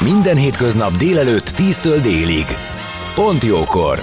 Minden hétköznap délelőtt 10-től délig. Pont jókor.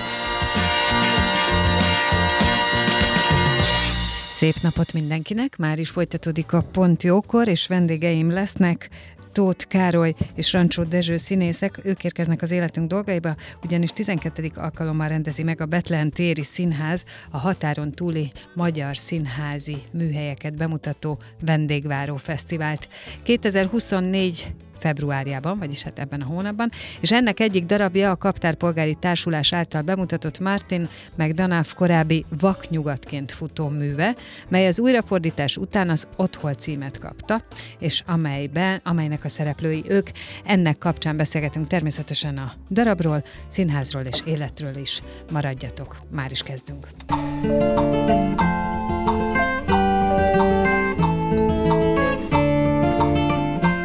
Szép napot mindenkinek, már is folytatódik a Pont Jókor, és vendégeim lesznek Tóth Károly és Rancsó Dezső színészek, ők érkeznek az életünk dolgaiba, ugyanis 12. alkalommal rendezi meg a Betlen Téri Színház a határon túli magyar színházi műhelyeket bemutató vendégváró fesztivált. 2024 februárjában, vagyis hát ebben a hónapban, és ennek egyik darabja a Kaptárpolgári Társulás által bemutatott Martin McDonough korábbi vaknyugatként futó műve, mely az újrafordítás után az Otthol címet kapta, és amelyben, amelynek a szereplői ők. Ennek kapcsán beszélgetünk természetesen a darabról, színházról és életről is. Maradjatok, már is kezdünk.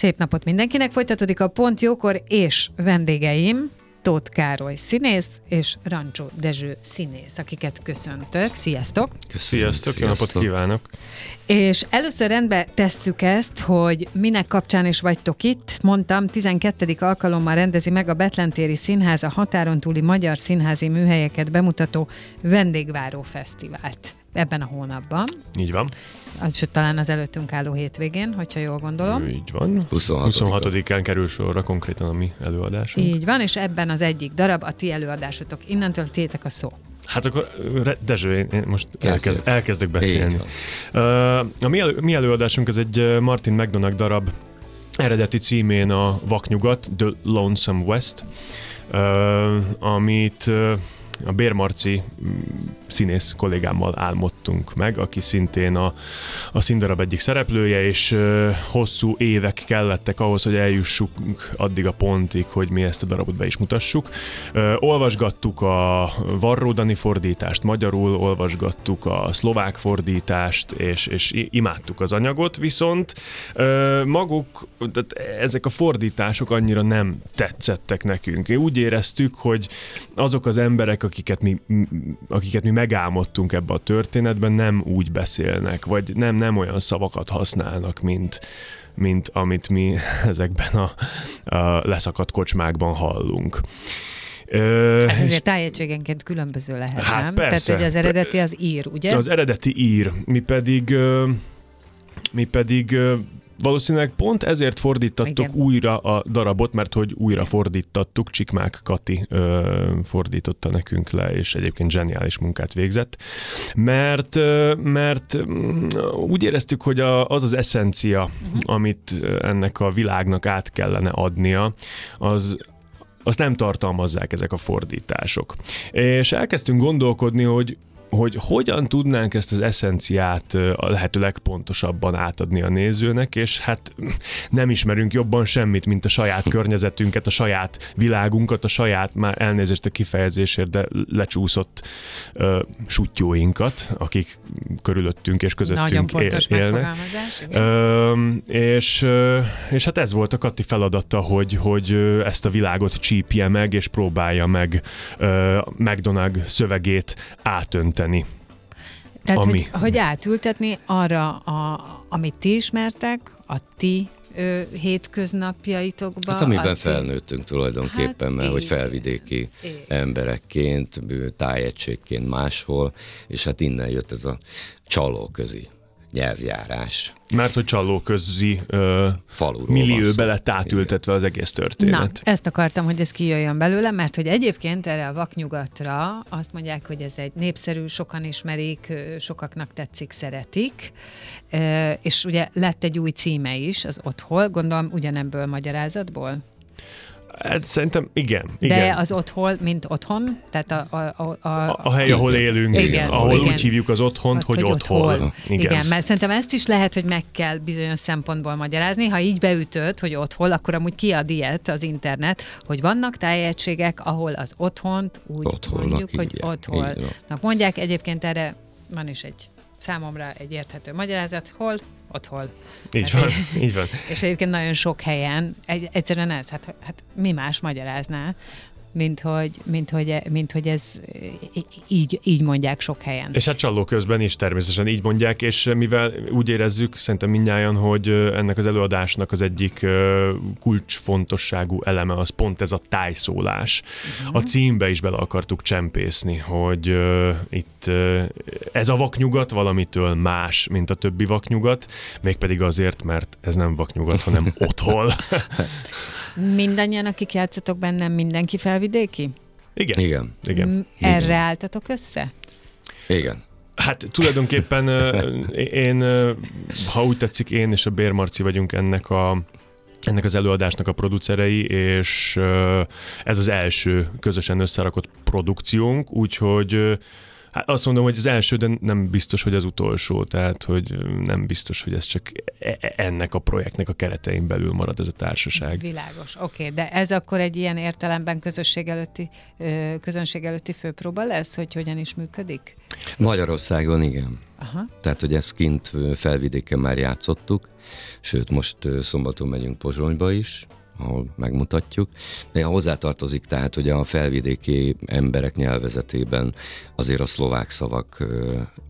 Szép napot mindenkinek! Folytatódik a Pont Jókor és vendégeim, Tóth Károly színész és Rancsó Dezső színész, akiket köszöntök. Sziasztok! Sziasztok, jó napot kívánok! És először rendbe tesszük ezt, hogy minek kapcsán is vagytok itt. Mondtam, 12. alkalommal rendezi meg a Betlentéri Színház a határon túli magyar színházi műhelyeket bemutató vendégváró fesztivált ebben a hónapban. Így van. Az, talán az előttünk álló hétvégén, hogyha jól gondolom. Így van. 26 26-án kerül sorra konkrétan a mi előadásunk. Így van, és ebben az egyik darab a ti előadásotok. Innentől tétek a szó. Hát akkor Dezső, én most elkezd, elkezdek beszélni. Uh, a mi, elő, mi előadásunk ez egy Martin McDonagh darab eredeti címén a Vaknyugat, The Lonesome West, uh, amit uh, a Bérmarci mm, színész kollégámmal álmodtunk meg, aki szintén a, a színdarab egyik szereplője, és hosszú évek kellettek ahhoz, hogy eljussuk addig a pontig, hogy mi ezt a darabot be is mutassuk. Olvasgattuk a varródani fordítást magyarul, olvasgattuk a szlovák fordítást, és, és imádtuk az anyagot, viszont maguk, tehát ezek a fordítások annyira nem tetszettek nekünk. Úgy éreztük, hogy azok az emberek, akiket mi, akiket mi megálmodtunk ebbe a történetben, nem úgy beszélnek, vagy nem, nem olyan szavakat használnak, mint, mint amit mi ezekben a, a leszakadt kocsmákban hallunk. Ö, hát azért tájegységenként különböző lehet, hát nem? Persze, Tehát, hogy az eredeti az ír, ugye? Az eredeti ír, mi pedig mi pedig Valószínűleg pont ezért fordítattuk Igen. újra a darabot, mert hogy újra fordítattuk, Csikmák Kati ö, fordította nekünk le, és egyébként zseniális munkát végzett, mert, ö, mert mm, úgy éreztük, hogy a, az az eszencia, uh-huh. amit ennek a világnak át kellene adnia, az azt nem tartalmazzák ezek a fordítások. És elkezdtünk gondolkodni, hogy hogy hogyan tudnánk ezt az eszenciát a lehető legpontosabban átadni a nézőnek, és hát nem ismerünk jobban semmit, mint a saját környezetünket, a saját világunkat, a saját, már elnézést a kifejezésért, de lecsúszott uh, sutyóinkat, akik körülöttünk és közöttünk Nagyon pontos élnek. Uh, és, és hát ez volt a Kati feladata, hogy, hogy ezt a világot csípje meg, és próbálja meg uh, McDonagh szövegét átönteni átülteni. Tehát, ami... hogy, hogy átültetni arra, a, amit ti ismertek, a ti ö, hétköznapjaitokba. Hát amiben ti... felnőttünk tulajdonképpen, hát, mert hogy felvidéki é. emberekként, tájegységként máshol, és hát innen jött ez a csalóközi nyelvjárás. Mert hogy közzi uh, millióbe lett átültetve az egész történet. Na, ezt akartam, hogy ez kijöjjön belőle, mert hogy egyébként erre a vaknyugatra azt mondják, hogy ez egy népszerű, sokan ismerik, sokaknak tetszik, szeretik, és ugye lett egy új címe is, az Othol, gondolom ugyanebből magyarázatból? Hát szerintem igen. igen. De az otthon, mint otthon? Tehát a, a, a, a, a hely, ahol élünk, igen, ahol igen. úgy hívjuk az otthont, hogy, hogy otthon. otthon. Igen. igen, mert szerintem ezt is lehet, hogy meg kell bizonyos szempontból magyarázni. Ha így beütöd, hogy otthon, akkor amúgy kiad ilyet az internet, hogy vannak tájegységek, ahol az otthont úgy Otthonnak mondjuk, hogy otthon. Mondják egyébként erre van is egy számomra egy érthető magyarázat, hol, ott hol. Így hát van, így, így van. És egyébként nagyon sok helyen egy, egyszerűen ez, hát, hát mi más magyarázná, mint hogy, mint hogy, mint hogy ez így, így mondják sok helyen. És hát csaló közben is természetesen így mondják, és mivel úgy érezzük, szerintem mindnyájan, hogy ennek az előadásnak az egyik kulcsfontosságú eleme az pont ez a tájszólás. Uh-huh. A címbe is bele akartuk csempészni, hogy uh, itt uh, ez a vaknyugat valamitől más, mint a többi vaknyugat, mégpedig azért, mert ez nem vaknyugat, hanem otthol. Mindannyian, akik játszatok bennem, mindenki felvidéki? Igen. Igen. Igen. Erre Igen. álltatok össze? Igen. Hát tulajdonképpen én, ha úgy tetszik, én és a Bérmarci vagyunk ennek a ennek az előadásnak a producerei, és ez az első közösen összerakott produkciónk, úgyhogy Hát azt mondom, hogy az első, de nem biztos, hogy az utolsó, tehát hogy nem biztos, hogy ez csak e, e, ennek a projektnek a keretein belül marad ez a társaság. Világos, oké, okay. de ez akkor egy ilyen értelemben közösség előtti, közönség előtti főpróba lesz, hogy hogyan is működik? Magyarországon igen. Aha. Tehát, hogy ezt kint felvidéken már játszottuk, sőt, most szombaton megyünk Pozsonyba is, ahol megmutatjuk. De hozzátartozik tehát, hogy a felvidéki emberek nyelvezetében azért a szlovák szavak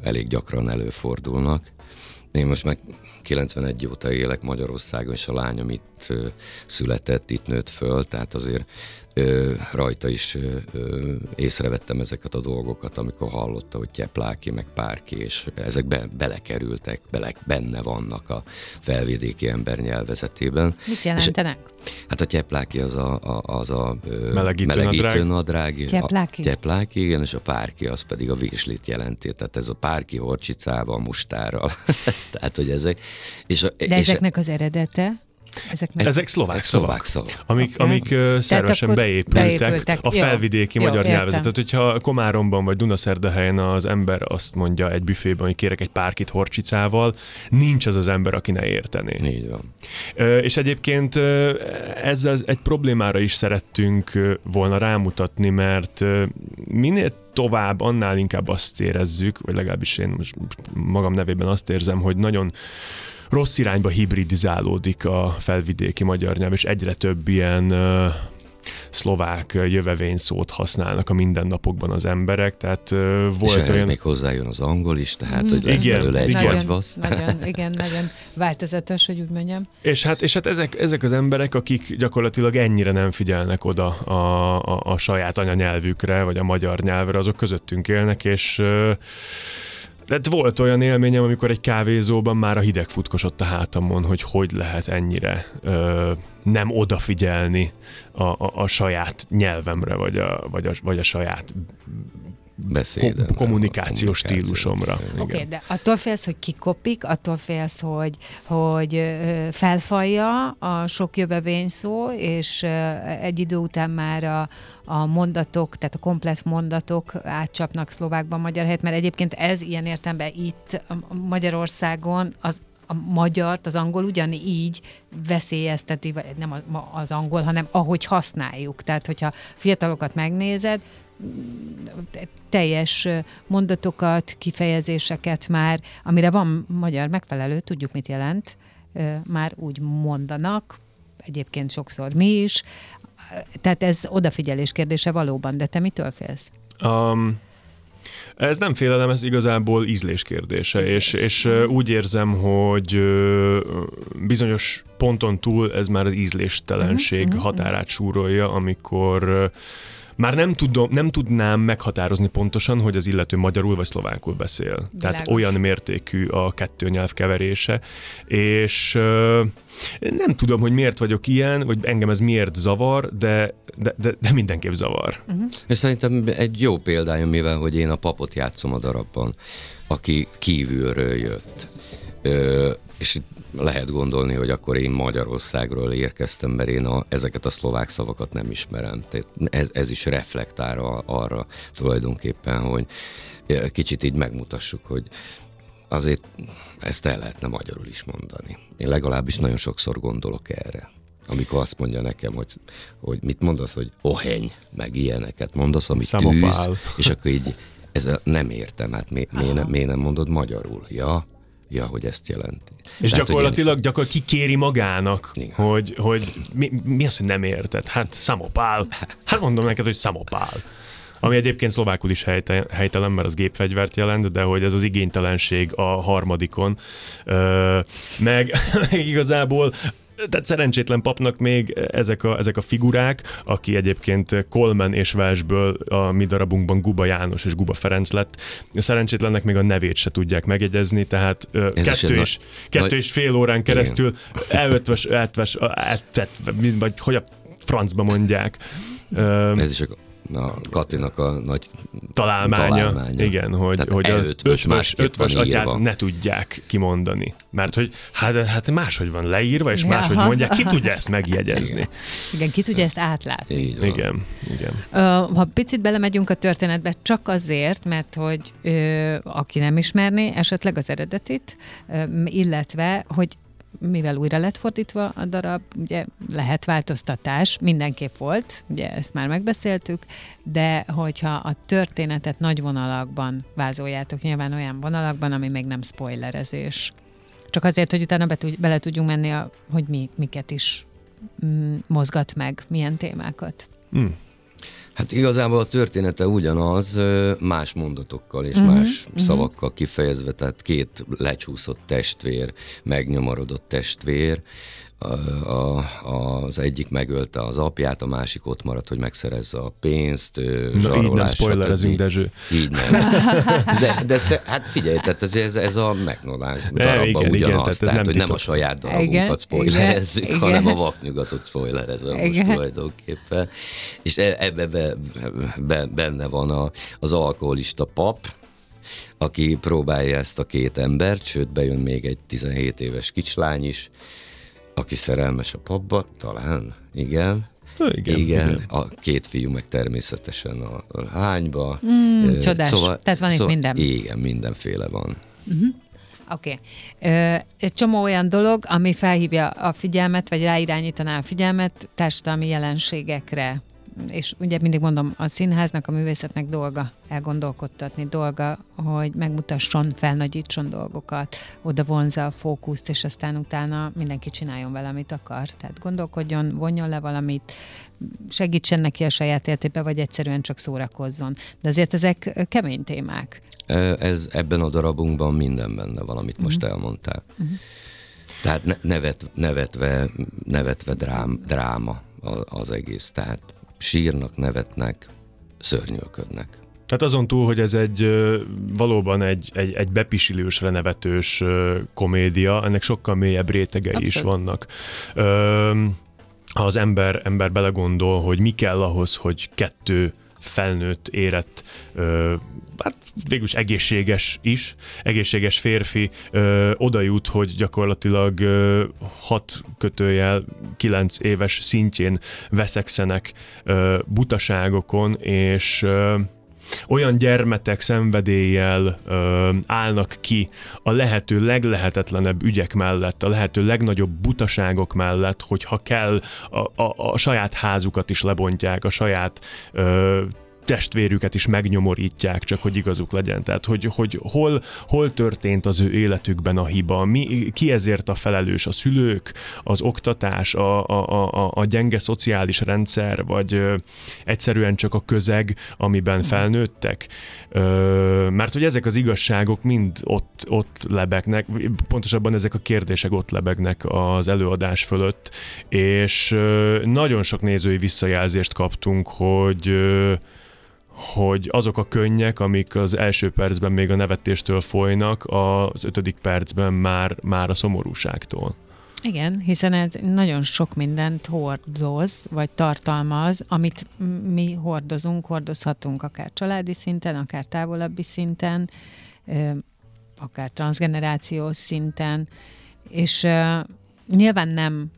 elég gyakran előfordulnak. Én most meg 91 óta élek Magyarországon, és a lányom itt született, itt nőtt föl, tehát azért ö, rajta is ö, ö, észrevettem ezeket a dolgokat, amikor hallotta, hogy Tyepláki, meg Párki, és ezek be, belekerültek, bele, benne vannak a felvidéki ember nyelvezetében. Mit jelentenek? És, hát a Tyepláki az a, a, az a melegítő, melegítő nadrág. nadrág? A, Tyepláki, igen, és a Párki az pedig a virslit jelenti, tehát ez a Párki horcsicával, mustárral. tehát, hogy ezek. És a, De és ezeknek az eredete? Ezek, meg... Ezek szlovák szavak, szavak. amik, okay. amik uh, szervesen beépültek, beépültek a felvidéki jó, magyar nyelvezet. Tehát, hogyha Komáromban vagy Dunaszerdahelyen az ember azt mondja egy büfében, hogy kérek egy párkit horcsicával, nincs az az ember, aki ne értené. Így van. Uh, és egyébként uh, ezzel egy problémára is szerettünk uh, volna rámutatni, mert uh, minél tovább, annál inkább azt érezzük, vagy legalábbis én most magam nevében azt érzem, hogy nagyon rossz irányba hibridizálódik a felvidéki magyar nyelv, és egyre több ilyen szlovák jövevény szót használnak a mindennapokban az emberek, tehát volt és olyan... még hozzájön az angol is, tehát hogy lesz igen, belőle egy igen, nagyon, nagyon, igen, nagyon változatos, hogy úgy mondjam. És hát, és hát ezek, ezek az emberek, akik gyakorlatilag ennyire nem figyelnek oda a, a, a saját anyanyelvükre, vagy a magyar nyelvre, azok közöttünk élnek, és uh, tehát volt olyan élményem, amikor egy kávézóban már a hideg futkosott a hátamon, hogy hogy lehet ennyire ö, nem odafigyelni a, a, a saját nyelvemre, vagy a, vagy a, vagy a saját beszédem. Kom- kommunikációs stílusomra. Oké, okay, de attól félsz, hogy kikopik, attól félsz, hogy, hogy felfalja a sok jövevény szó, és egy idő után már a, a mondatok, tehát a komplet mondatok átcsapnak szlovákban magyar helyet, mert egyébként ez ilyen értemben itt Magyarországon az a magyart, az angol ugyanígy veszélyezteti, vagy nem az angol, hanem ahogy használjuk. Tehát, hogyha fiatalokat megnézed, teljes mondatokat, kifejezéseket már, amire van magyar megfelelő, tudjuk, mit jelent, már úgy mondanak, egyébként sokszor mi is, tehát ez odafigyelés kérdése valóban, de te mitől félsz? Um, ez nem félelem, ez igazából ízlés kérdése, és, és úgy érzem, hogy bizonyos ponton túl ez már az ízléstelenség uh-huh, uh-huh. határát súrolja, amikor már nem, tudom, nem tudnám meghatározni pontosan, hogy az illető magyarul vagy szlovákul beszél. Világos. Tehát olyan mértékű a kettő nyelv keverése, és nem tudom, hogy miért vagyok ilyen, vagy engem ez miért zavar, de, de, de, de mindenképp zavar. Uh-huh. És szerintem egy jó példája, mivel hogy én a papot játszom a darabban, aki kívülről jött. Ö, és itt lehet gondolni, hogy akkor én Magyarországról érkeztem, mert én a, ezeket a szlovák szavakat nem ismerem. Tehát ez, ez is reflektál arra tulajdonképpen, hogy kicsit így megmutassuk, hogy azért ezt el lehetne magyarul is mondani. Én legalábbis nagyon sokszor gondolok erre. Amikor azt mondja nekem, hogy, hogy mit mondasz, hogy oheny, meg ilyeneket mondasz, ami tűz, és akkor így ez nem értem, hát mi, miért, nem, miért nem mondod magyarul? Ja, ja, hogy ezt jelenti. És Tehát, gyakorlatilag is... gyakor kikéri magának, Igen. hogy, hogy mi, mi az, hogy nem érted? Hát szamopál. Hát mondom neked, hogy szamopál. Ami egyébként szlovákul is helytelen, mert az gépfegyvert jelent, de hogy ez az igénytelenség a harmadikon. Ö, meg igazából tehát szerencsétlen papnak még ezek a, ezek a figurák, aki egyébként Kolmen és Velsből a mi darabunkban Guba János és Guba Ferenc lett, szerencsétlennek még a nevét se tudják megjegyezni, tehát Ez kettő, és, kettő nagy... és fél órán keresztül elötves, eltves, eltvet, vagy hogy a francba mondják. Ez is a a Katinak a nagy találmánya. találmánya. Igen, hogy, Tehát hogy az ötvös, ötvös atyát írva. ne tudják kimondani. Mert hogy hát, hát máshogy van leírva, és máshogy mondják, ki tudja ezt megjegyezni. Igen, igen ki tudja ezt átlátni. Igen, igen. Ha picit belemegyünk a történetbe, csak azért, mert hogy aki nem ismerné esetleg az eredetit, illetve, hogy mivel újra lett fordítva a darab, ugye lehet változtatás, mindenképp volt, ugye ezt már megbeszéltük, de hogyha a történetet nagy vonalakban vázoljátok, nyilván olyan vonalakban, ami még nem spoilerezés. Csak azért, hogy utána be bele tudjunk menni, a, hogy mi, miket is mm, mozgat meg, milyen témákat. Mm. Hát igazából a története ugyanaz, más mondatokkal és uh-huh, más uh-huh. szavakkal kifejezve, tehát két lecsúszott testvér, megnyomorodott testvér, a, az egyik megölte az apját, a másik ott maradt, hogy megszerezze a pénzt, Na, így nem spoilerezünk, Dezső. Így nem. De, de sze, hát figyelj, tehát ez, ez, ez a McNolán darabban igen, ugyanaz, igen, tehát, tehát nem hogy nem a saját darabunkat spoilerezzük, igen, hanem igen. a vaknyugatot spoilerezve most tulajdonképpen. És e, ebbe be, be, benne van a, az alkoholista pap, aki próbálja ezt a két embert, sőt bejön még egy 17 éves kicslány is, aki szerelmes a papba, talán, igen. igen, igen, igen. A két fiú meg természetesen a, a lányba. Mm, csodás, szóval, tehát van szóval, itt minden. Igen, mindenféle van. Uh-huh. Oké. Okay. Egy csomó olyan dolog, ami felhívja a figyelmet, vagy ráirányítaná a figyelmet társadalmi jelenségekre, és ugye mindig mondom, a színháznak, a művészetnek dolga elgondolkodtatni, dolga, hogy megmutasson, felnagyítson dolgokat, oda vonza a fókuszt, és aztán utána mindenki csináljon vele, amit akar. Tehát gondolkodjon, vonjon le valamit, segítsen neki a saját életébe, vagy egyszerűen csak szórakozzon. De azért ezek kemény témák. Ez ebben a darabunkban minden benne van, amit uh-huh. most mhm. elmondtál. Uh-huh. Tehát nevet, nevetve, nevetve drám, dráma az egész. Tehát sírnak, nevetnek, szörnyűködnek. Tehát azon túl, hogy ez egy valóban egy, egy, egy bepisilős, nevetős komédia, ennek sokkal mélyebb rétegei Abszolút. is vannak. ha az ember, ember belegondol, hogy mi kell ahhoz, hogy kettő felnőtt, érett, ö, hát végülis egészséges is, egészséges férfi ö, oda jut, hogy gyakorlatilag ö, hat kötőjel, kilenc éves szintjén veszekszenek ö, butaságokon, és ö, olyan gyermetek szenvedéllyel ö, állnak ki a lehető leglehetetlenebb ügyek mellett, a lehető legnagyobb butaságok mellett, hogyha kell, a, a, a saját házukat is lebontják, a saját ö, testvérüket is megnyomorítják, csak hogy igazuk legyen. Tehát, hogy, hogy hol, hol történt az ő életükben a hiba, mi, ki ezért a felelős, a szülők, az oktatás, a, a, a, a gyenge szociális rendszer, vagy ö, egyszerűen csak a közeg, amiben felnőttek. Ö, mert hogy ezek az igazságok mind ott, ott lebegnek, pontosabban ezek a kérdések ott lebegnek az előadás fölött, és ö, nagyon sok nézői visszajelzést kaptunk, hogy hogy azok a könnyek, amik az első percben még a nevetéstől folynak, az ötödik percben már, már a szomorúságtól. Igen, hiszen ez nagyon sok mindent hordoz, vagy tartalmaz, amit mi hordozunk, hordozhatunk akár családi szinten, akár távolabbi szinten, akár transgenerációs szinten, és nyilván nem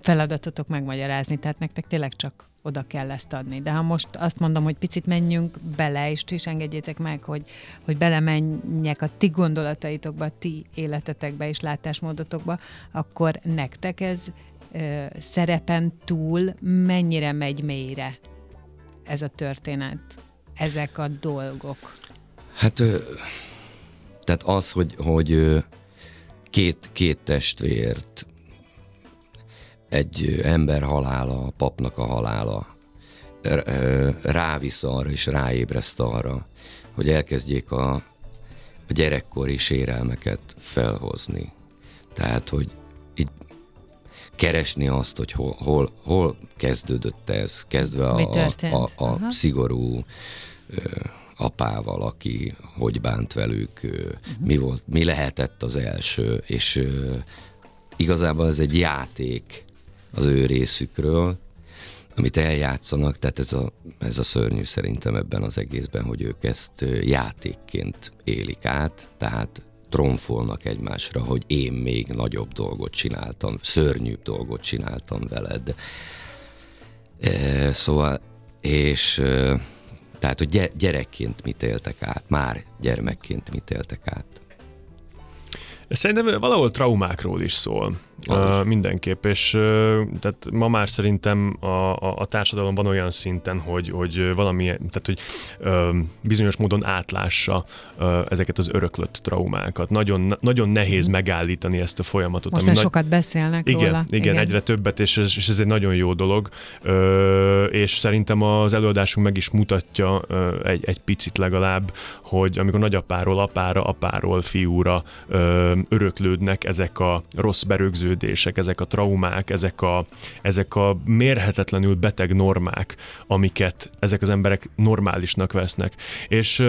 feladatotok megmagyarázni, tehát nektek tényleg csak oda kell ezt adni. De ha most azt mondom, hogy picit menjünk bele, és is engedjétek meg, hogy, hogy belemenjek a ti gondolataitokba, a ti életetekbe és látásmódotokba, akkor nektek ez ö, szerepen túl mennyire megy mélyre ez a történet, ezek a dolgok? Hát, ö, tehát az, hogy, hogy két, két testvért egy ember halála, a papnak a halála rávisz arra és ráébreszt arra, hogy elkezdjék a, a gyerekkori sérelmeket felhozni. Tehát, hogy így keresni azt, hogy hol, hol, hol kezdődött ez, kezdve a, a, a, a szigorú ö, apával, aki hogy bánt velük, ö, uh-huh. mi, volt, mi lehetett az első, és ö, igazából ez egy játék, az ő részükről, amit eljátszanak, tehát ez a, ez a szörnyű szerintem ebben az egészben, hogy ők ezt játékként élik át, tehát tromfolnak egymásra, hogy én még nagyobb dolgot csináltam, szörnyűbb dolgot csináltam veled. E, szóval, és e, tehát, hogy gyerekként mit éltek át, már gyermekként mit éltek át. Szerintem valahol traumákról is szól. Uh, mindenképp, és tehát ma már szerintem a, a, a társadalom van olyan szinten, hogy, hogy valami, tehát hogy uh, bizonyos módon átlássa uh, ezeket az öröklött traumákat. Nagyon, nagyon nehéz mm. megállítani ezt a folyamatot. Most már nagy... sokat beszélnek igen, róla. Igen, igen, egyre többet, és ez, és ez egy nagyon jó dolog, uh, és szerintem az előadásunk meg is mutatja uh, egy, egy picit legalább, hogy amikor nagyapáról apára, apáról fiúra uh, öröklődnek ezek a rossz berögző érződések, ezek a traumák, ezek a, ezek a mérhetetlenül beteg normák, amiket ezek az emberek normálisnak vesznek. És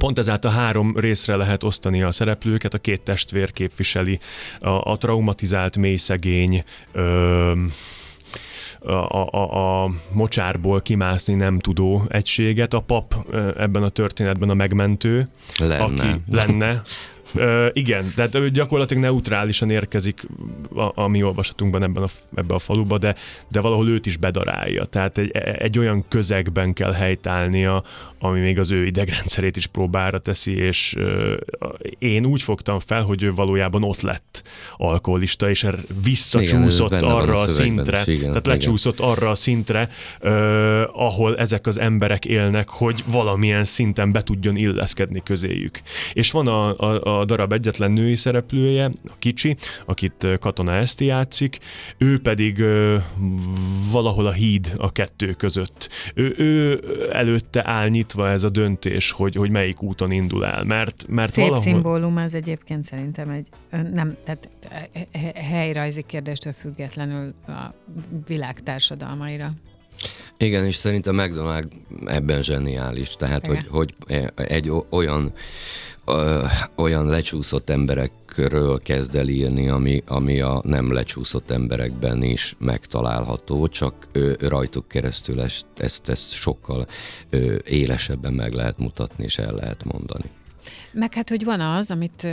Pont ezáltal három részre lehet osztani a szereplőket, a két testvér képviseli a, a traumatizált, mélyszegény, ö, a, a, a mocsárból kimászni nem tudó egységet. A pap ebben a történetben a megmentő, lenne. aki lenne, Igen, de gyakorlatilag neutrálisan érkezik a, a mi olvasatunkban ebben a, ebbe a faluba, de, de valahol őt is bedarálja. Tehát egy, egy olyan közegben kell helytállnia, ami még az ő idegrendszerét is próbára teszi, és én úgy fogtam fel, hogy ő valójában ott lett alkoholista, és er visszacsúszott igen, arra a, a szintre, is, igen, tehát igen. lecsúszott arra a szintre, uh, ahol ezek az emberek élnek, hogy valamilyen szinten be tudjon illeszkedni közéjük. És van a, a, a darab egyetlen női szereplője, a kicsi, akit Katona Eszti játszik, ő pedig valahol a híd a kettő között. Ő, ő előtte áll nyitva ez a döntés, hogy, hogy melyik úton indul el, mert, mert Szép valahol... szimbólum ez egyébként szerintem egy, nem, tehát helyrajzi kérdéstől függetlenül a világ társadalmaira. Igen, és szerintem McDonald ebben zseniális, tehát hogy, hogy egy olyan ö, olyan lecsúszott emberekről kezd el írni, ami, ami a nem lecsúszott emberekben is megtalálható, csak ő, rajtuk keresztül ezt, ezt, ezt sokkal ö, élesebben meg lehet mutatni és el lehet mondani. Meg hát, hogy van az, amit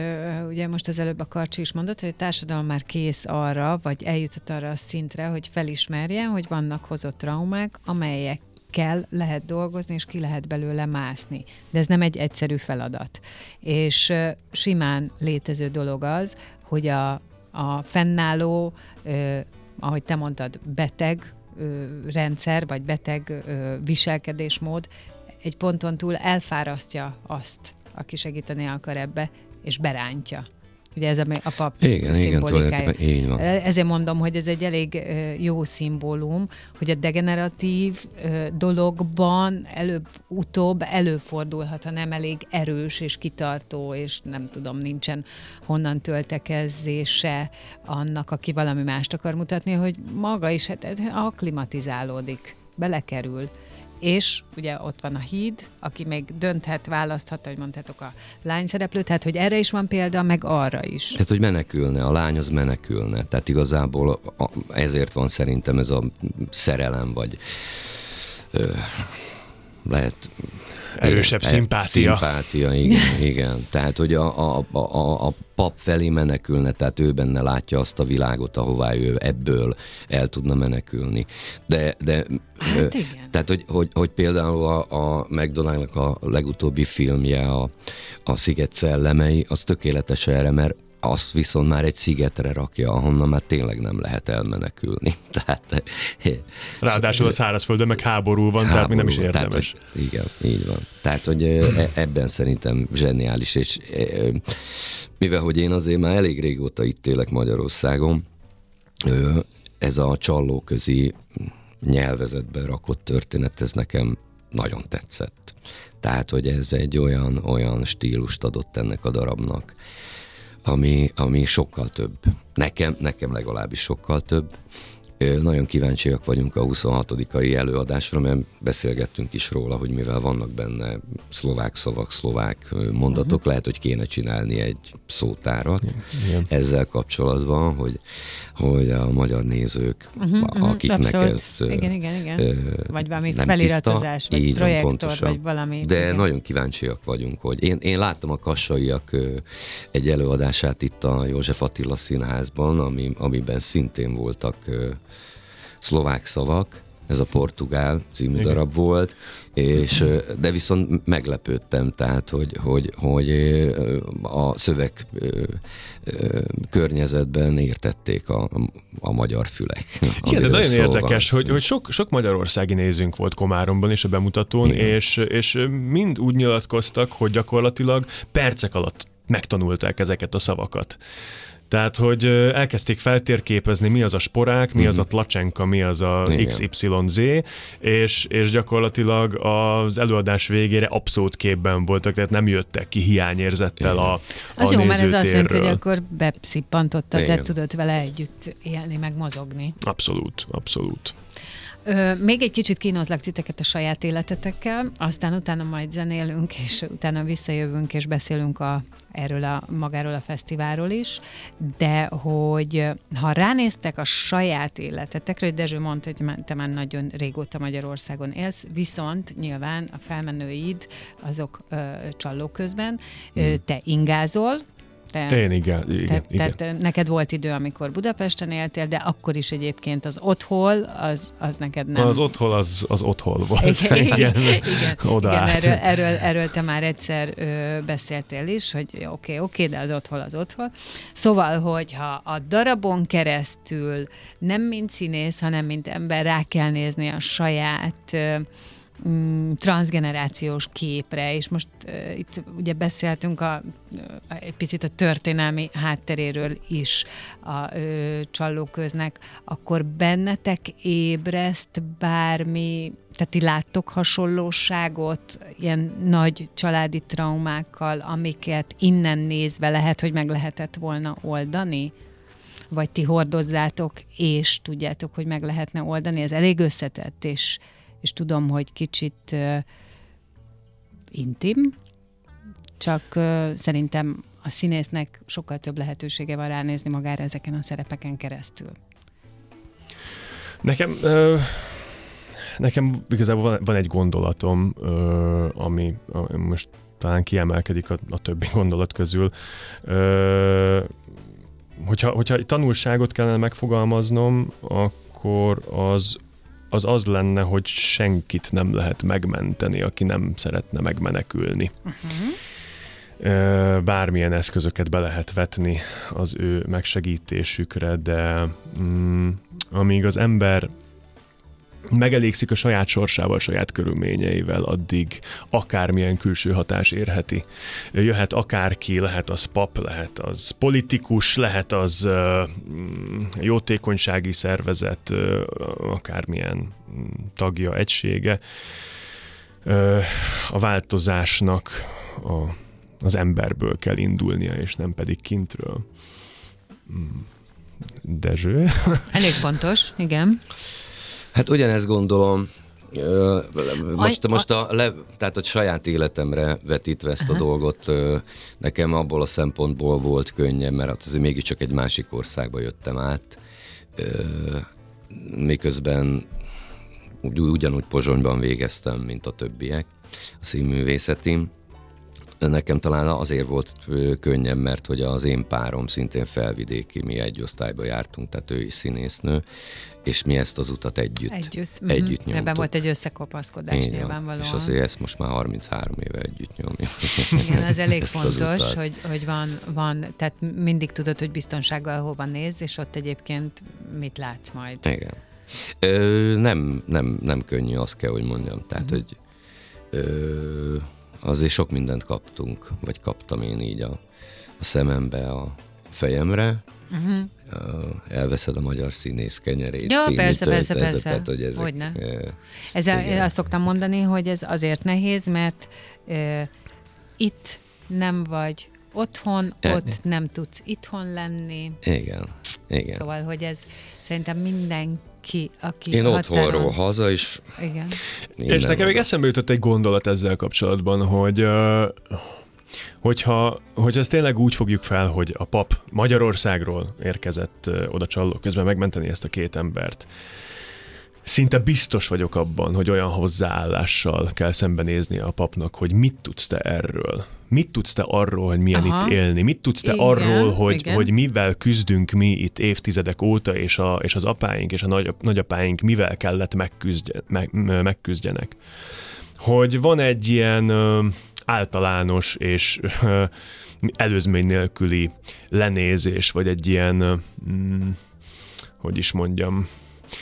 ugye most az előbb a Karcsi is mondott, hogy a társadalom már kész arra, vagy eljutott arra a szintre, hogy felismerje, hogy vannak hozott traumák, amelyek kell, lehet dolgozni, és ki lehet belőle mászni. De ez nem egy egyszerű feladat. És simán létező dolog az, hogy a, a fennálló, ahogy te mondtad, beteg rendszer, vagy beteg viselkedésmód egy ponton túl elfárasztja azt, aki segíteni akar ebbe, és berántja. Ugye ez a, a pap igen, szimbolikája. Igen, így van. Ezért mondom, hogy ez egy elég jó szimbólum, hogy a degeneratív dologban előbb-utóbb előfordulhat, ha nem elég erős és kitartó, és nem tudom, nincsen honnan töltekezése annak, aki valami mást akar mutatni, hogy maga is hát, akklimatizálódik, belekerül és ugye ott van a híd, aki még dönthet, választhat, hogy mondhatok a lány szereplő, tehát hogy erre is van példa, meg arra is. Tehát, hogy menekülne, a lány az menekülne. Tehát igazából ezért van szerintem ez a szerelem, vagy ö, lehet erősebb igen, szimpátia. Szimpátia, igen, igen. Tehát, hogy a, a, a, a pap felé menekülne, tehát ő benne látja azt a világot, ahová ő ebből el tudna menekülni. De, de hát igen. tehát, hogy, hogy, hogy például a, a McDonaldnak a legutóbbi filmje, a, a Sziget szellemei, az tökéletes erre, mert azt viszont már egy szigetre rakja, ahonnan már tényleg nem lehet elmenekülni. Tehát, Ráadásul a szárazföldön meg háború van, háború, tehát mi nem is érdemes. Tehát, hogy, igen, így van. Tehát, hogy e, ebben szerintem zseniális, és mivel, hogy én azért már elég régóta itt élek Magyarországon, ez a csallóközi nyelvezetbe rakott történet, ez nekem nagyon tetszett. Tehát, hogy ez egy olyan, olyan stílust adott ennek a darabnak, ami, ami sokkal több. Nekem, nekem legalábbis sokkal több. Nagyon kíváncsiak vagyunk a 26-ai előadásra, mert beszélgettünk is róla, hogy mivel vannak benne szlovák szavak, szlovák mondatok, uh-huh. lehet, hogy kéne csinálni egy szótárat Igen. ezzel kapcsolatban, hogy, hogy a magyar nézők, uh-huh, akiknek abszolút. ez igen, igen, igen. vagy valami nem feliratozás, tiszta, vagy projektor, pontosan. vagy valami. De igen. nagyon kíváncsiak vagyunk, hogy én, én láttam a kassaiak egy előadását itt a József Attila Színházban, ami, amiben szintén voltak szlovák szavak, ez a portugál című Igen. darab volt, és, de viszont meglepődtem, tehát, hogy, hogy, hogy a szöveg környezetben értették a, a magyar fülek. Igen, de nagyon érdekes, hogy, hogy sok, sok magyarországi nézőnk volt Komáromban és a bemutatón, és, és mind úgy nyilatkoztak, hogy gyakorlatilag percek alatt megtanulták ezeket a szavakat. Tehát, hogy elkezdték feltérképezni, mi az a sporák, mi az a mhm. tlacsenka, mi az a. XYZ, és, és gyakorlatilag az előadás végére abszolút képben voltak, tehát nem jöttek ki hiányérzettel a, a Az jó, mert ez azt jelenti, hogy akkor beszippantotta, tehát tudott vele együtt élni, meg mozogni. Abszolút, abszolút. Ö, még egy kicsit kínozlak titeket a saját életetekkel, aztán utána majd zenélünk, és utána visszajövünk, és beszélünk a, erről a magáról a fesztiválról is, de hogy ha ránéztek a saját életetekre, hogy Dezső mondta, hogy te már nagyon régóta Magyarországon élsz, viszont nyilván a felmenőid azok ö, csallók közben, ö, hmm. te ingázol, te, Én igen, igen, te, igen. Tehát neked volt idő, amikor Budapesten éltél, de akkor is egyébként az otthol, az, az neked nem. Az otthol, az, az otthol volt. Igen, igen, igen, Oda igen erről, erről, erről te már egyszer ö, beszéltél is, hogy oké, okay, oké, okay, de az otthol az otthol. Szóval, hogyha a darabon keresztül nem mint színész, hanem mint ember rá kell nézni a saját ö, mm, transgenerációs képre, és most uh, itt ugye beszéltünk a, uh, egy picit a történelmi hátteréről is a uh, csallóköznek, akkor bennetek ébreszt bármi, tehát ti láttok hasonlóságot ilyen nagy családi traumákkal, amiket innen nézve lehet, hogy meg lehetett volna oldani? Vagy ti hordozzátok, és tudjátok, hogy meg lehetne oldani? Ez elég összetett, és és tudom, hogy kicsit uh, intim, csak uh, szerintem a színésznek sokkal több lehetősége van ránézni magára ezeken a szerepeken keresztül. Nekem, uh, nekem igazából van, van egy gondolatom, uh, ami, ami most talán kiemelkedik a, a többi gondolat közül. Uh, hogyha, hogyha tanulságot kellene megfogalmaznom, akkor az az az lenne, hogy senkit nem lehet megmenteni, aki nem szeretne megmenekülni. Uh-huh. Bármilyen eszközöket be lehet vetni az ő megsegítésükre, de mm, amíg az ember megelégszik a saját sorsával, a saját körülményeivel, addig akármilyen külső hatás érheti. Jöhet akárki, lehet az pap, lehet az politikus, lehet az uh, jótékonysági szervezet, akármilyen tagja, egysége. A változásnak a, az emberből kell indulnia, és nem pedig kintről. Dezső? Elég pontos, igen. Hát ugyanezt gondolom, most, most a, le, tehát a saját életemre vetítve ezt a dolgot, nekem abból a szempontból volt könnyebb, mert hát azért mégiscsak egy másik országba jöttem át, miközben ugyanúgy Pozsonyban végeztem, mint a többiek, a színművészetim. Nekem talán azért volt könnyebb, mert hogy az én párom szintén felvidéki, mi egy osztályba jártunk, tehát ő is színésznő, és mi ezt az utat együtt, együtt, mhm. együtt uh-huh. Ebben volt egy összekopaszkodás Igen, nyilvánvalóan. És azért ezt most már 33 éve együtt nyomjuk. Igen, az elég fontos, hogy, hogy van, van, tehát mindig tudod, hogy biztonsággal hova néz, és ott egyébként mit látsz majd. Igen. Ö, nem, nem, nem könnyű, azt kell, hogy mondjam. Tehát, uh-huh. hogy ö, azért sok mindent kaptunk, vagy kaptam én így a, a szemembe, a fejemre, uh-huh elveszed a magyar színész kenyerét. Ja, persze, persze, persze. Tehát, hogy ezek, Hogyne. Ez a, azt szoktam mondani, hogy ez azért nehéz, mert e, itt nem vagy otthon, e, ott nem tudsz itthon lenni. Igen, igen. Szóval, hogy ez szerintem mindenki, aki Én határon... otthonról haza is. Igen. És nekem még eszembe jutott egy gondolat ezzel kapcsolatban, hogy uh, hogyha, hogyha ezt tényleg úgy fogjuk fel, hogy a pap Magyarországról érkezett oda csalló közben megmenteni ezt a két embert, szinte biztos vagyok abban, hogy olyan hozzáállással kell szembenézni a papnak, hogy mit tudsz te erről? Mit tudsz te arról, hogy milyen Aha. itt élni? Mit tudsz te igen, arról, hogy, hogy mivel küzdünk mi itt évtizedek óta, és, a, és az apáink és a nagy, nagyapáink mivel kellett megküzdje, meg, megküzdjenek? Hogy van egy ilyen általános és előzmény nélküli lenézés, vagy egy ilyen, mm, hogy is mondjam,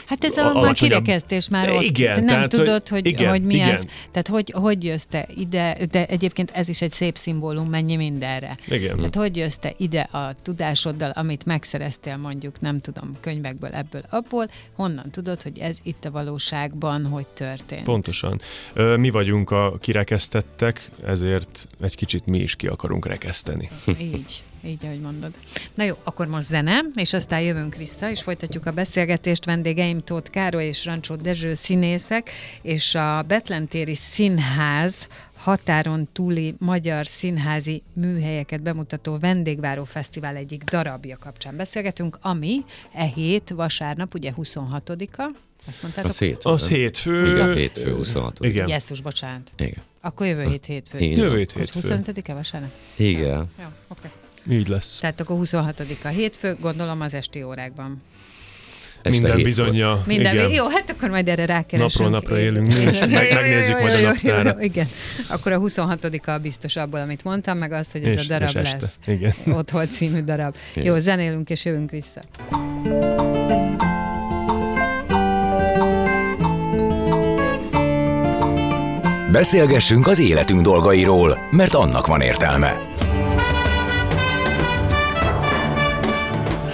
Hát ez a, már kirekesztés már ott. Igen, Te nem tehát, tudod, hogy, igen, hogy mi igen. ez. Tehát hogy, hogy jössz te ide, de egyébként ez is egy szép szimbólum, mennyi mindenre. Igen. Tehát hogy jössz te ide a tudásoddal, amit megszereztél mondjuk, nem tudom, könyvekből, ebből, abból, honnan tudod, hogy ez itt a valóságban hogy történt. Pontosan. Mi vagyunk a kirekesztettek, ezért egy kicsit mi is ki akarunk rekeszteni. Így így, ahogy mondod. Na jó, akkor most zene, és aztán jövünk vissza, és folytatjuk a beszélgetést. Vendégeim Tóth Károly és Rancsó Dezső színészek, és a Betlentéri Színház határon túli magyar színházi műhelyeket bemutató vendégváró fesztivál egyik darabja kapcsán beszélgetünk, ami e hét vasárnap, ugye 26-a, azt mondtátok? Az, hét, az hétfő. Igen, hétfő 26. Igen. Jesszus, bocsánat. Igen. Akkor jövő hét hétfő. Jövő hét hétfő. 25-e vasárnap? Igen. Jó, oké. Okay. Így lesz. Tehát akkor 26-a hétfő, gondolom az esti órákban. Este Minden bizonyja. Minden, igen. Jó, hát akkor majd erre rákeresünk. Napról napra élünk, és meg, megnézzük majd a naptára. Igen. Akkor a 26-a biztos abból, amit mondtam, meg az, hogy ez és, a darab és lesz. Igen. Otthon című darab. Igen. Jó, zenélünk és jövünk vissza. Beszélgessünk az életünk dolgairól, mert annak van értelme.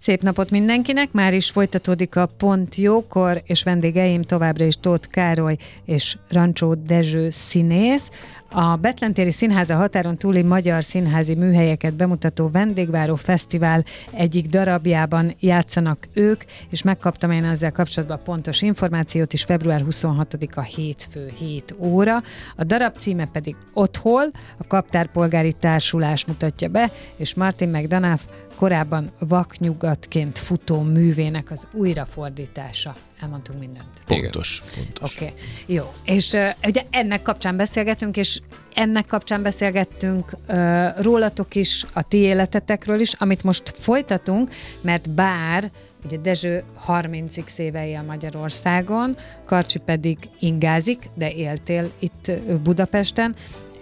Szép napot mindenkinek, már is folytatódik a Pont Jókor, és vendégeim továbbra is Tóth Károly és Rancsó Dezső színész. A Betlentéri Színháza határon túli magyar színházi műhelyeket bemutató vendégváró fesztivál egyik darabjában játszanak ők, és megkaptam én ezzel kapcsolatban pontos információt is, február 26-a hétfő 7 óra. A darab címe pedig Otthol, a Kaptárpolgári Társulás mutatja be, és Martin McDonough korábban vaknyugatként futó művének az újrafordítása. Elmondtunk mindent. Pontos. pontos. Oké, okay. jó. És uh, ugye ennek kapcsán beszélgetünk, és és ennek kapcsán beszélgettünk uh, rólatok is, a ti életetekről is, amit most folytatunk, mert bár Ugye Dezső 30x éve él Magyarországon, Karcsi pedig ingázik, de éltél itt Budapesten.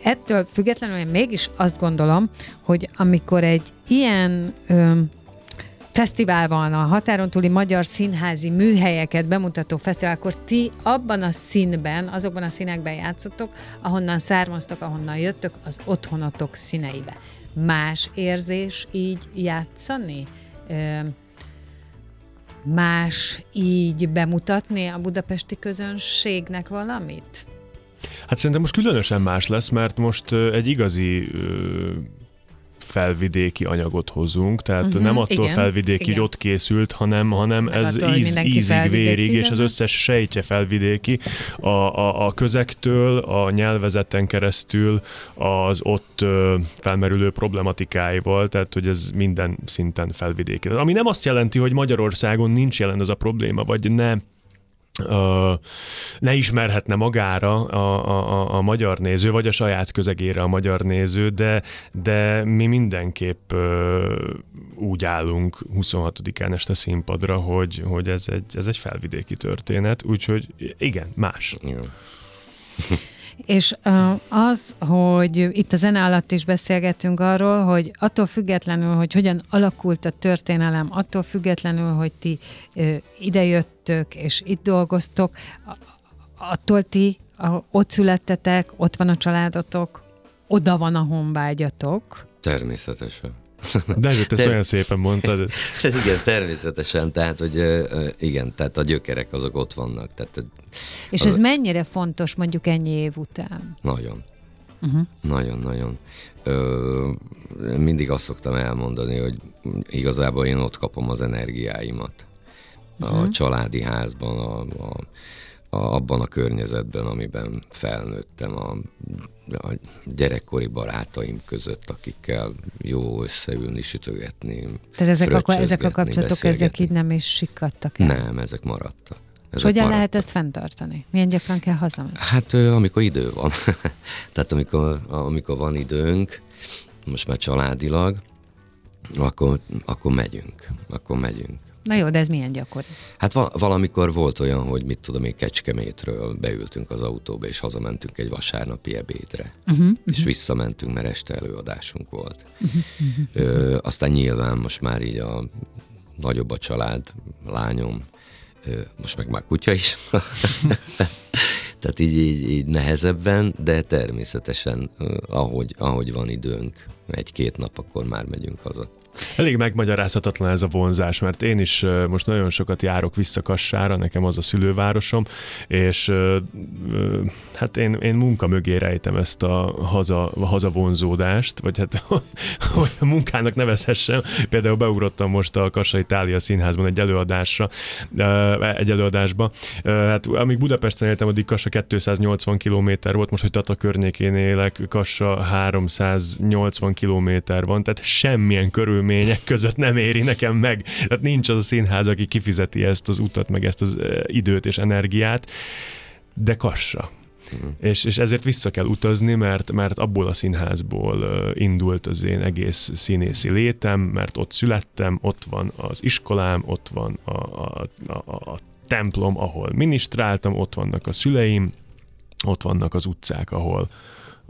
Ettől függetlenül én mégis azt gondolom, hogy amikor egy ilyen ö, fesztivál van, a határon túli magyar színházi műhelyeket bemutató fesztivál, akkor ti abban a színben, azokban a színekben játszottok, ahonnan származtok, ahonnan jöttök, az otthonatok színeibe. Más érzés így játszani? Más így bemutatni a budapesti közönségnek valamit? Hát szerintem most különösen más lesz, mert most egy igazi felvidéki anyagot hozunk, tehát uh-huh, nem attól igen, felvidéki, igen. hogy ott készült, hanem, hanem ez attól, íz, ízig, vérig, és az összes sejtje felvidéki, a, a, a közektől, a nyelvezeten keresztül az ott felmerülő problematikáival, tehát hogy ez minden szinten felvidéki. Ami nem azt jelenti, hogy Magyarországon nincs jelen ez a probléma, vagy ne ne ismerhetne magára a, a, a magyar néző, vagy a saját közegére a magyar néző, de, de mi mindenképp úgy állunk 26-án este színpadra, hogy, hogy ez, egy, ez egy felvidéki történet, úgyhogy igen, más. Jó. És az, hogy itt a zene alatt is beszélgettünk arról, hogy attól függetlenül, hogy hogyan alakult a történelem, attól függetlenül, hogy ti idejöttök és itt dolgoztok, attól ti ott születtetek, ott van a családotok, oda van a honvágyatok. Természetesen. De ezt olyan szépen mondtad. igen, természetesen, tehát, hogy igen, tehát a gyökerek azok ott vannak. Tehát, És ez mennyire fontos mondjuk ennyi év után? Nagyon. Uh-huh. Nagyon, nagyon. Ö, mindig azt szoktam elmondani, hogy igazából én ott kapom az energiáimat. Uh-huh. A családi házban, a, a, a, abban a környezetben, amiben felnőttem, a a gyerekkori barátaim között, akikkel jó összeülni, sütögetni. Tehát ezek, a, ezek a kapcsolatok, ezek így nem is sikadtak el? Nem, ezek maradtak. Ezek hogyan maradtak. lehet ezt fenntartani? Milyen gyakran kell hazamenni? Hát amikor idő van. Tehát amikor, amikor van időnk, most már családilag, akkor, akkor megyünk. Akkor megyünk. Na jó, de ez milyen gyakori? Hát va- valamikor volt olyan, hogy mit tudom én, Kecskemétről beültünk az autóba, és hazamentünk egy vasárnapi ebédre. Uh-huh, uh-huh. És visszamentünk, mert este előadásunk volt. Uh-huh, uh-huh. Ö, aztán nyilván most már így a nagyobb a család, lányom, ö, most meg már kutya is. Tehát így, így, így nehezebben, de természetesen ahogy, ahogy van időnk, egy-két nap, akkor már megyünk haza. Elég megmagyarázhatatlan ez a vonzás, mert én is most nagyon sokat járok vissza Kassára, nekem az a szülővárosom, és hát én, én munka mögé rejtem ezt a haza, hazavonzódást, vagy hát hogy a munkának nevezhessem. Például beugrottam most a Kassa Itália Színházban egy előadásra, egy előadásba. Hát amíg Budapesten éltem, addig Kassa 280 km volt, most, hogy Tata környékén élek, Kassa 380 km van, tehát semmilyen körül körülmények között nem éri nekem meg. Tehát nincs az a színház, aki kifizeti ezt az utat, meg ezt az időt és energiát, de kassa. Uh-huh. És, és ezért vissza kell utazni, mert, mert abból a színházból indult az én egész színészi létem, mert ott születtem, ott van az iskolám, ott van a, a, a, a templom, ahol minisztráltam, ott vannak a szüleim, ott vannak az utcák, ahol,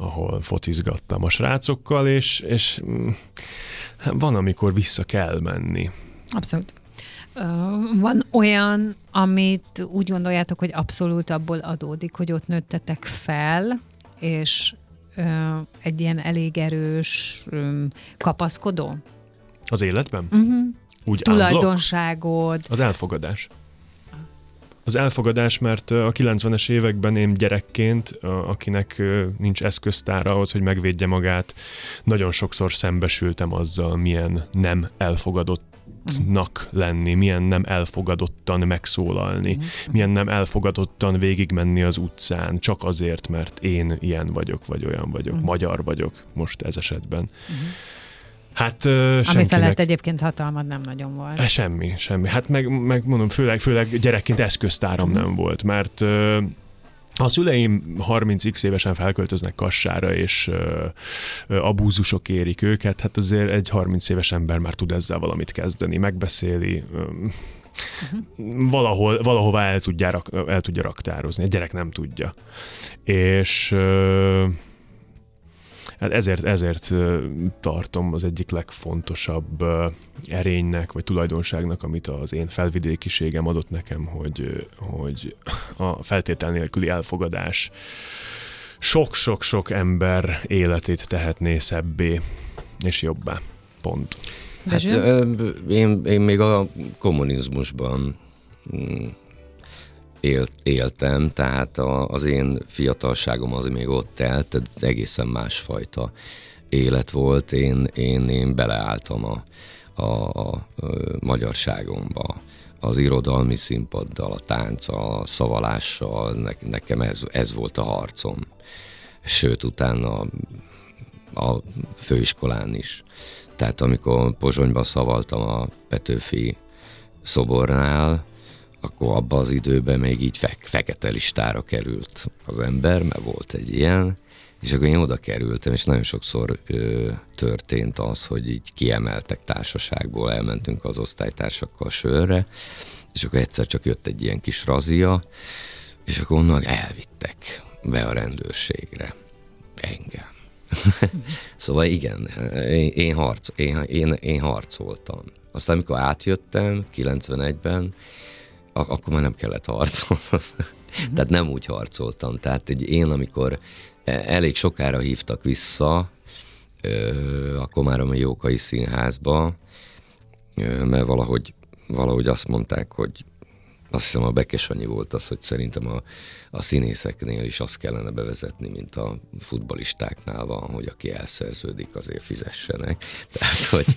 ahol focizgattam a srácokkal, és, és mm, van, amikor vissza kell menni. Abszolút. Van olyan, amit úgy gondoljátok, hogy abszolút abból adódik, hogy ott nőttetek fel, és egy ilyen elég erős kapaszkodó? Az életben? Uh-huh. Úgy Tulajdonságod. Az elfogadás az elfogadás, mert a 90-es években én gyerekként, akinek nincs eszköztára ahhoz, hogy megvédje magát, nagyon sokszor szembesültem azzal, milyen nem elfogadott nak lenni, milyen nem elfogadottan megszólalni, uh-huh. milyen nem elfogadottan végigmenni az utcán, csak azért, mert én ilyen vagyok, vagy olyan vagyok, uh-huh. magyar vagyok most ez esetben. Uh-huh. Hát senkinek... Ami felett egyébként hatalmad nem nagyon volt. Semmi, semmi. Hát meg, meg mondom, főleg, főleg gyerekként eszköztáram nem volt, mert Ha a szüleim 30x évesen felköltöznek kassára, és ö, ö, abúzusok érik őket, hát azért egy 30 éves ember már tud ezzel valamit kezdeni, megbeszéli, ö, uh-huh. valahol, valahová el tudja, el tudja raktározni. Egy gyerek nem tudja. És ö, Hát ezért, ezért tartom az egyik legfontosabb erénynek, vagy tulajdonságnak, amit az én felvidékiségem adott nekem, hogy, hogy a feltétel nélküli elfogadás sok-sok-sok ember életét tehetné szebbé és jobbá. Pont. Hát, én, én még a kommunizmusban mm, élt, éltem, tehát a, az én fiatalságom az még ott telt, tehát egészen másfajta élet volt. Én, én, én beleálltam a, a, a, a magyarságomba, az irodalmi színpaddal, a tánc, a szavalással, ne, nekem ez, ez volt a harcom. Sőt, utána a főiskolán is. Tehát amikor Pozsonyban szavaltam a Petőfi szobornál, akkor abban az időben még így fe- fekete listára került az ember, mert volt egy ilyen, és akkor én oda kerültem, és nagyon sokszor ö, történt az, hogy így kiemeltek társaságból, elmentünk az osztálytársakkal sörre, és akkor egyszer csak jött egy ilyen kis razia, és akkor onnan elvittek be a rendőrségre. Engem. szóval igen, én, én, harc, én, én, én harcoltam. Aztán, amikor átjöttem 91-ben, akkor már nem kellett harcolnom. Uh-huh. Tehát nem úgy harcoltam. Tehát egy én, amikor e, elég sokára hívtak vissza a Komáromi Jókai Színházba, mert valahogy, valahogy azt mondták, hogy azt hiszem a Bekes annyi volt az, hogy szerintem a, a színészeknél is azt kellene bevezetni, mint a futbalistáknál van, hogy aki elszerződik, azért fizessenek. Tehát, hogy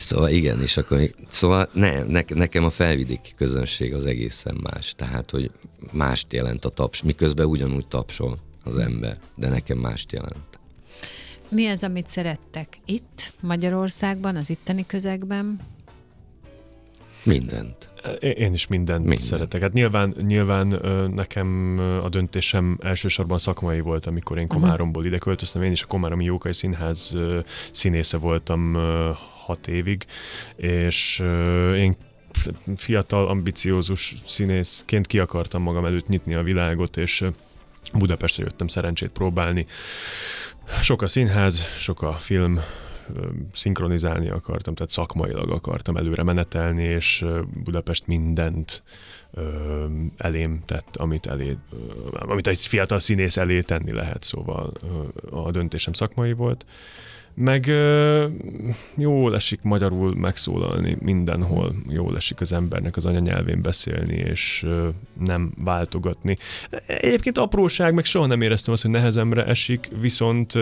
Szóval igen, és akkor, szóval ne, ne, nekem a felvidéki közönség az egészen más. Tehát, hogy mást jelent a taps, miközben ugyanúgy tapsol az ember, de nekem mást jelent. Mi az, amit szerettek itt, Magyarországban, az itteni közegben? Mindent. Én is mindent Minden. szeretek. Hát nyilván, nyilván nekem a döntésem elsősorban szakmai volt, amikor én Komáromból ide költöztem. Én is a Komáromi Jókai Színház színésze voltam hat évig, és én fiatal, ambiciózus színészként ki akartam magam előtt nyitni a világot, és Budapestre jöttem szerencsét próbálni. Sok a színház, sok a film, szinkronizálni akartam, tehát szakmailag akartam előre menetelni, és Budapest mindent elém tett, amit, elé, amit egy fiatal színész elé tenni lehet, szóval a döntésem szakmai volt. Meg jó esik magyarul megszólalni mindenhol, jó esik az embernek az anyanyelvén beszélni, és nem váltogatni. Egyébként apróság, meg soha nem éreztem azt, hogy nehezemre esik, viszont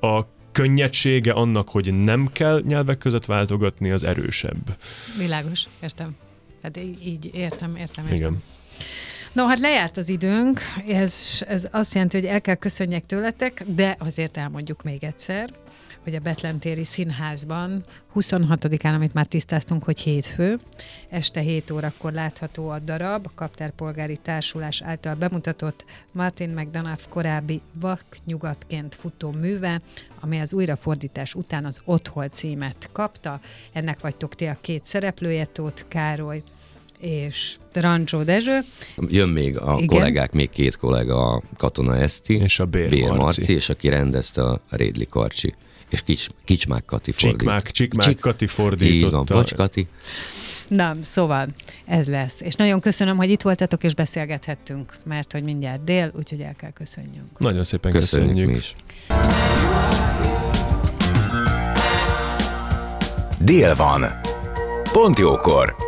a könnyedsége annak, hogy nem kell nyelvek között váltogatni, az erősebb. Világos, értem. Hát így értem, értem, értem. Igen. No, hát lejárt az időnk, ez, ez azt jelenti, hogy el kell köszönjek tőletek, de azért elmondjuk még egyszer, hogy a Betlentéri Színházban 26-án, amit már tisztáztunk, hogy hétfő, este 7 órakor látható a darab, a Kaptárpolgári Társulás által bemutatott Martin McDonough korábbi vaknyugatként futó műve, amely az újrafordítás után az Otthol címet kapta. Ennek vagytok ti a két szereplője, Tóth Károly és Rancsó Dezső. Jön még a Igen. kollégák, még két kollega, a Katona Eszti, és a Bér, Bér Marci. Marci, és aki rendezte a Rédli Karcsi és Kics, Kicsmák Kati fordít. Csikmák, Csikmák Csik, Kati fordította. Így van, bocs Kati. Na, szóval ez lesz. És nagyon köszönöm, hogy itt voltatok és beszélgethettünk, mert hogy mindjárt dél, úgyhogy el kell köszönjünk. Nagyon szépen köszönjük. köszönjük. Mi is. Dél van. Pont jókor.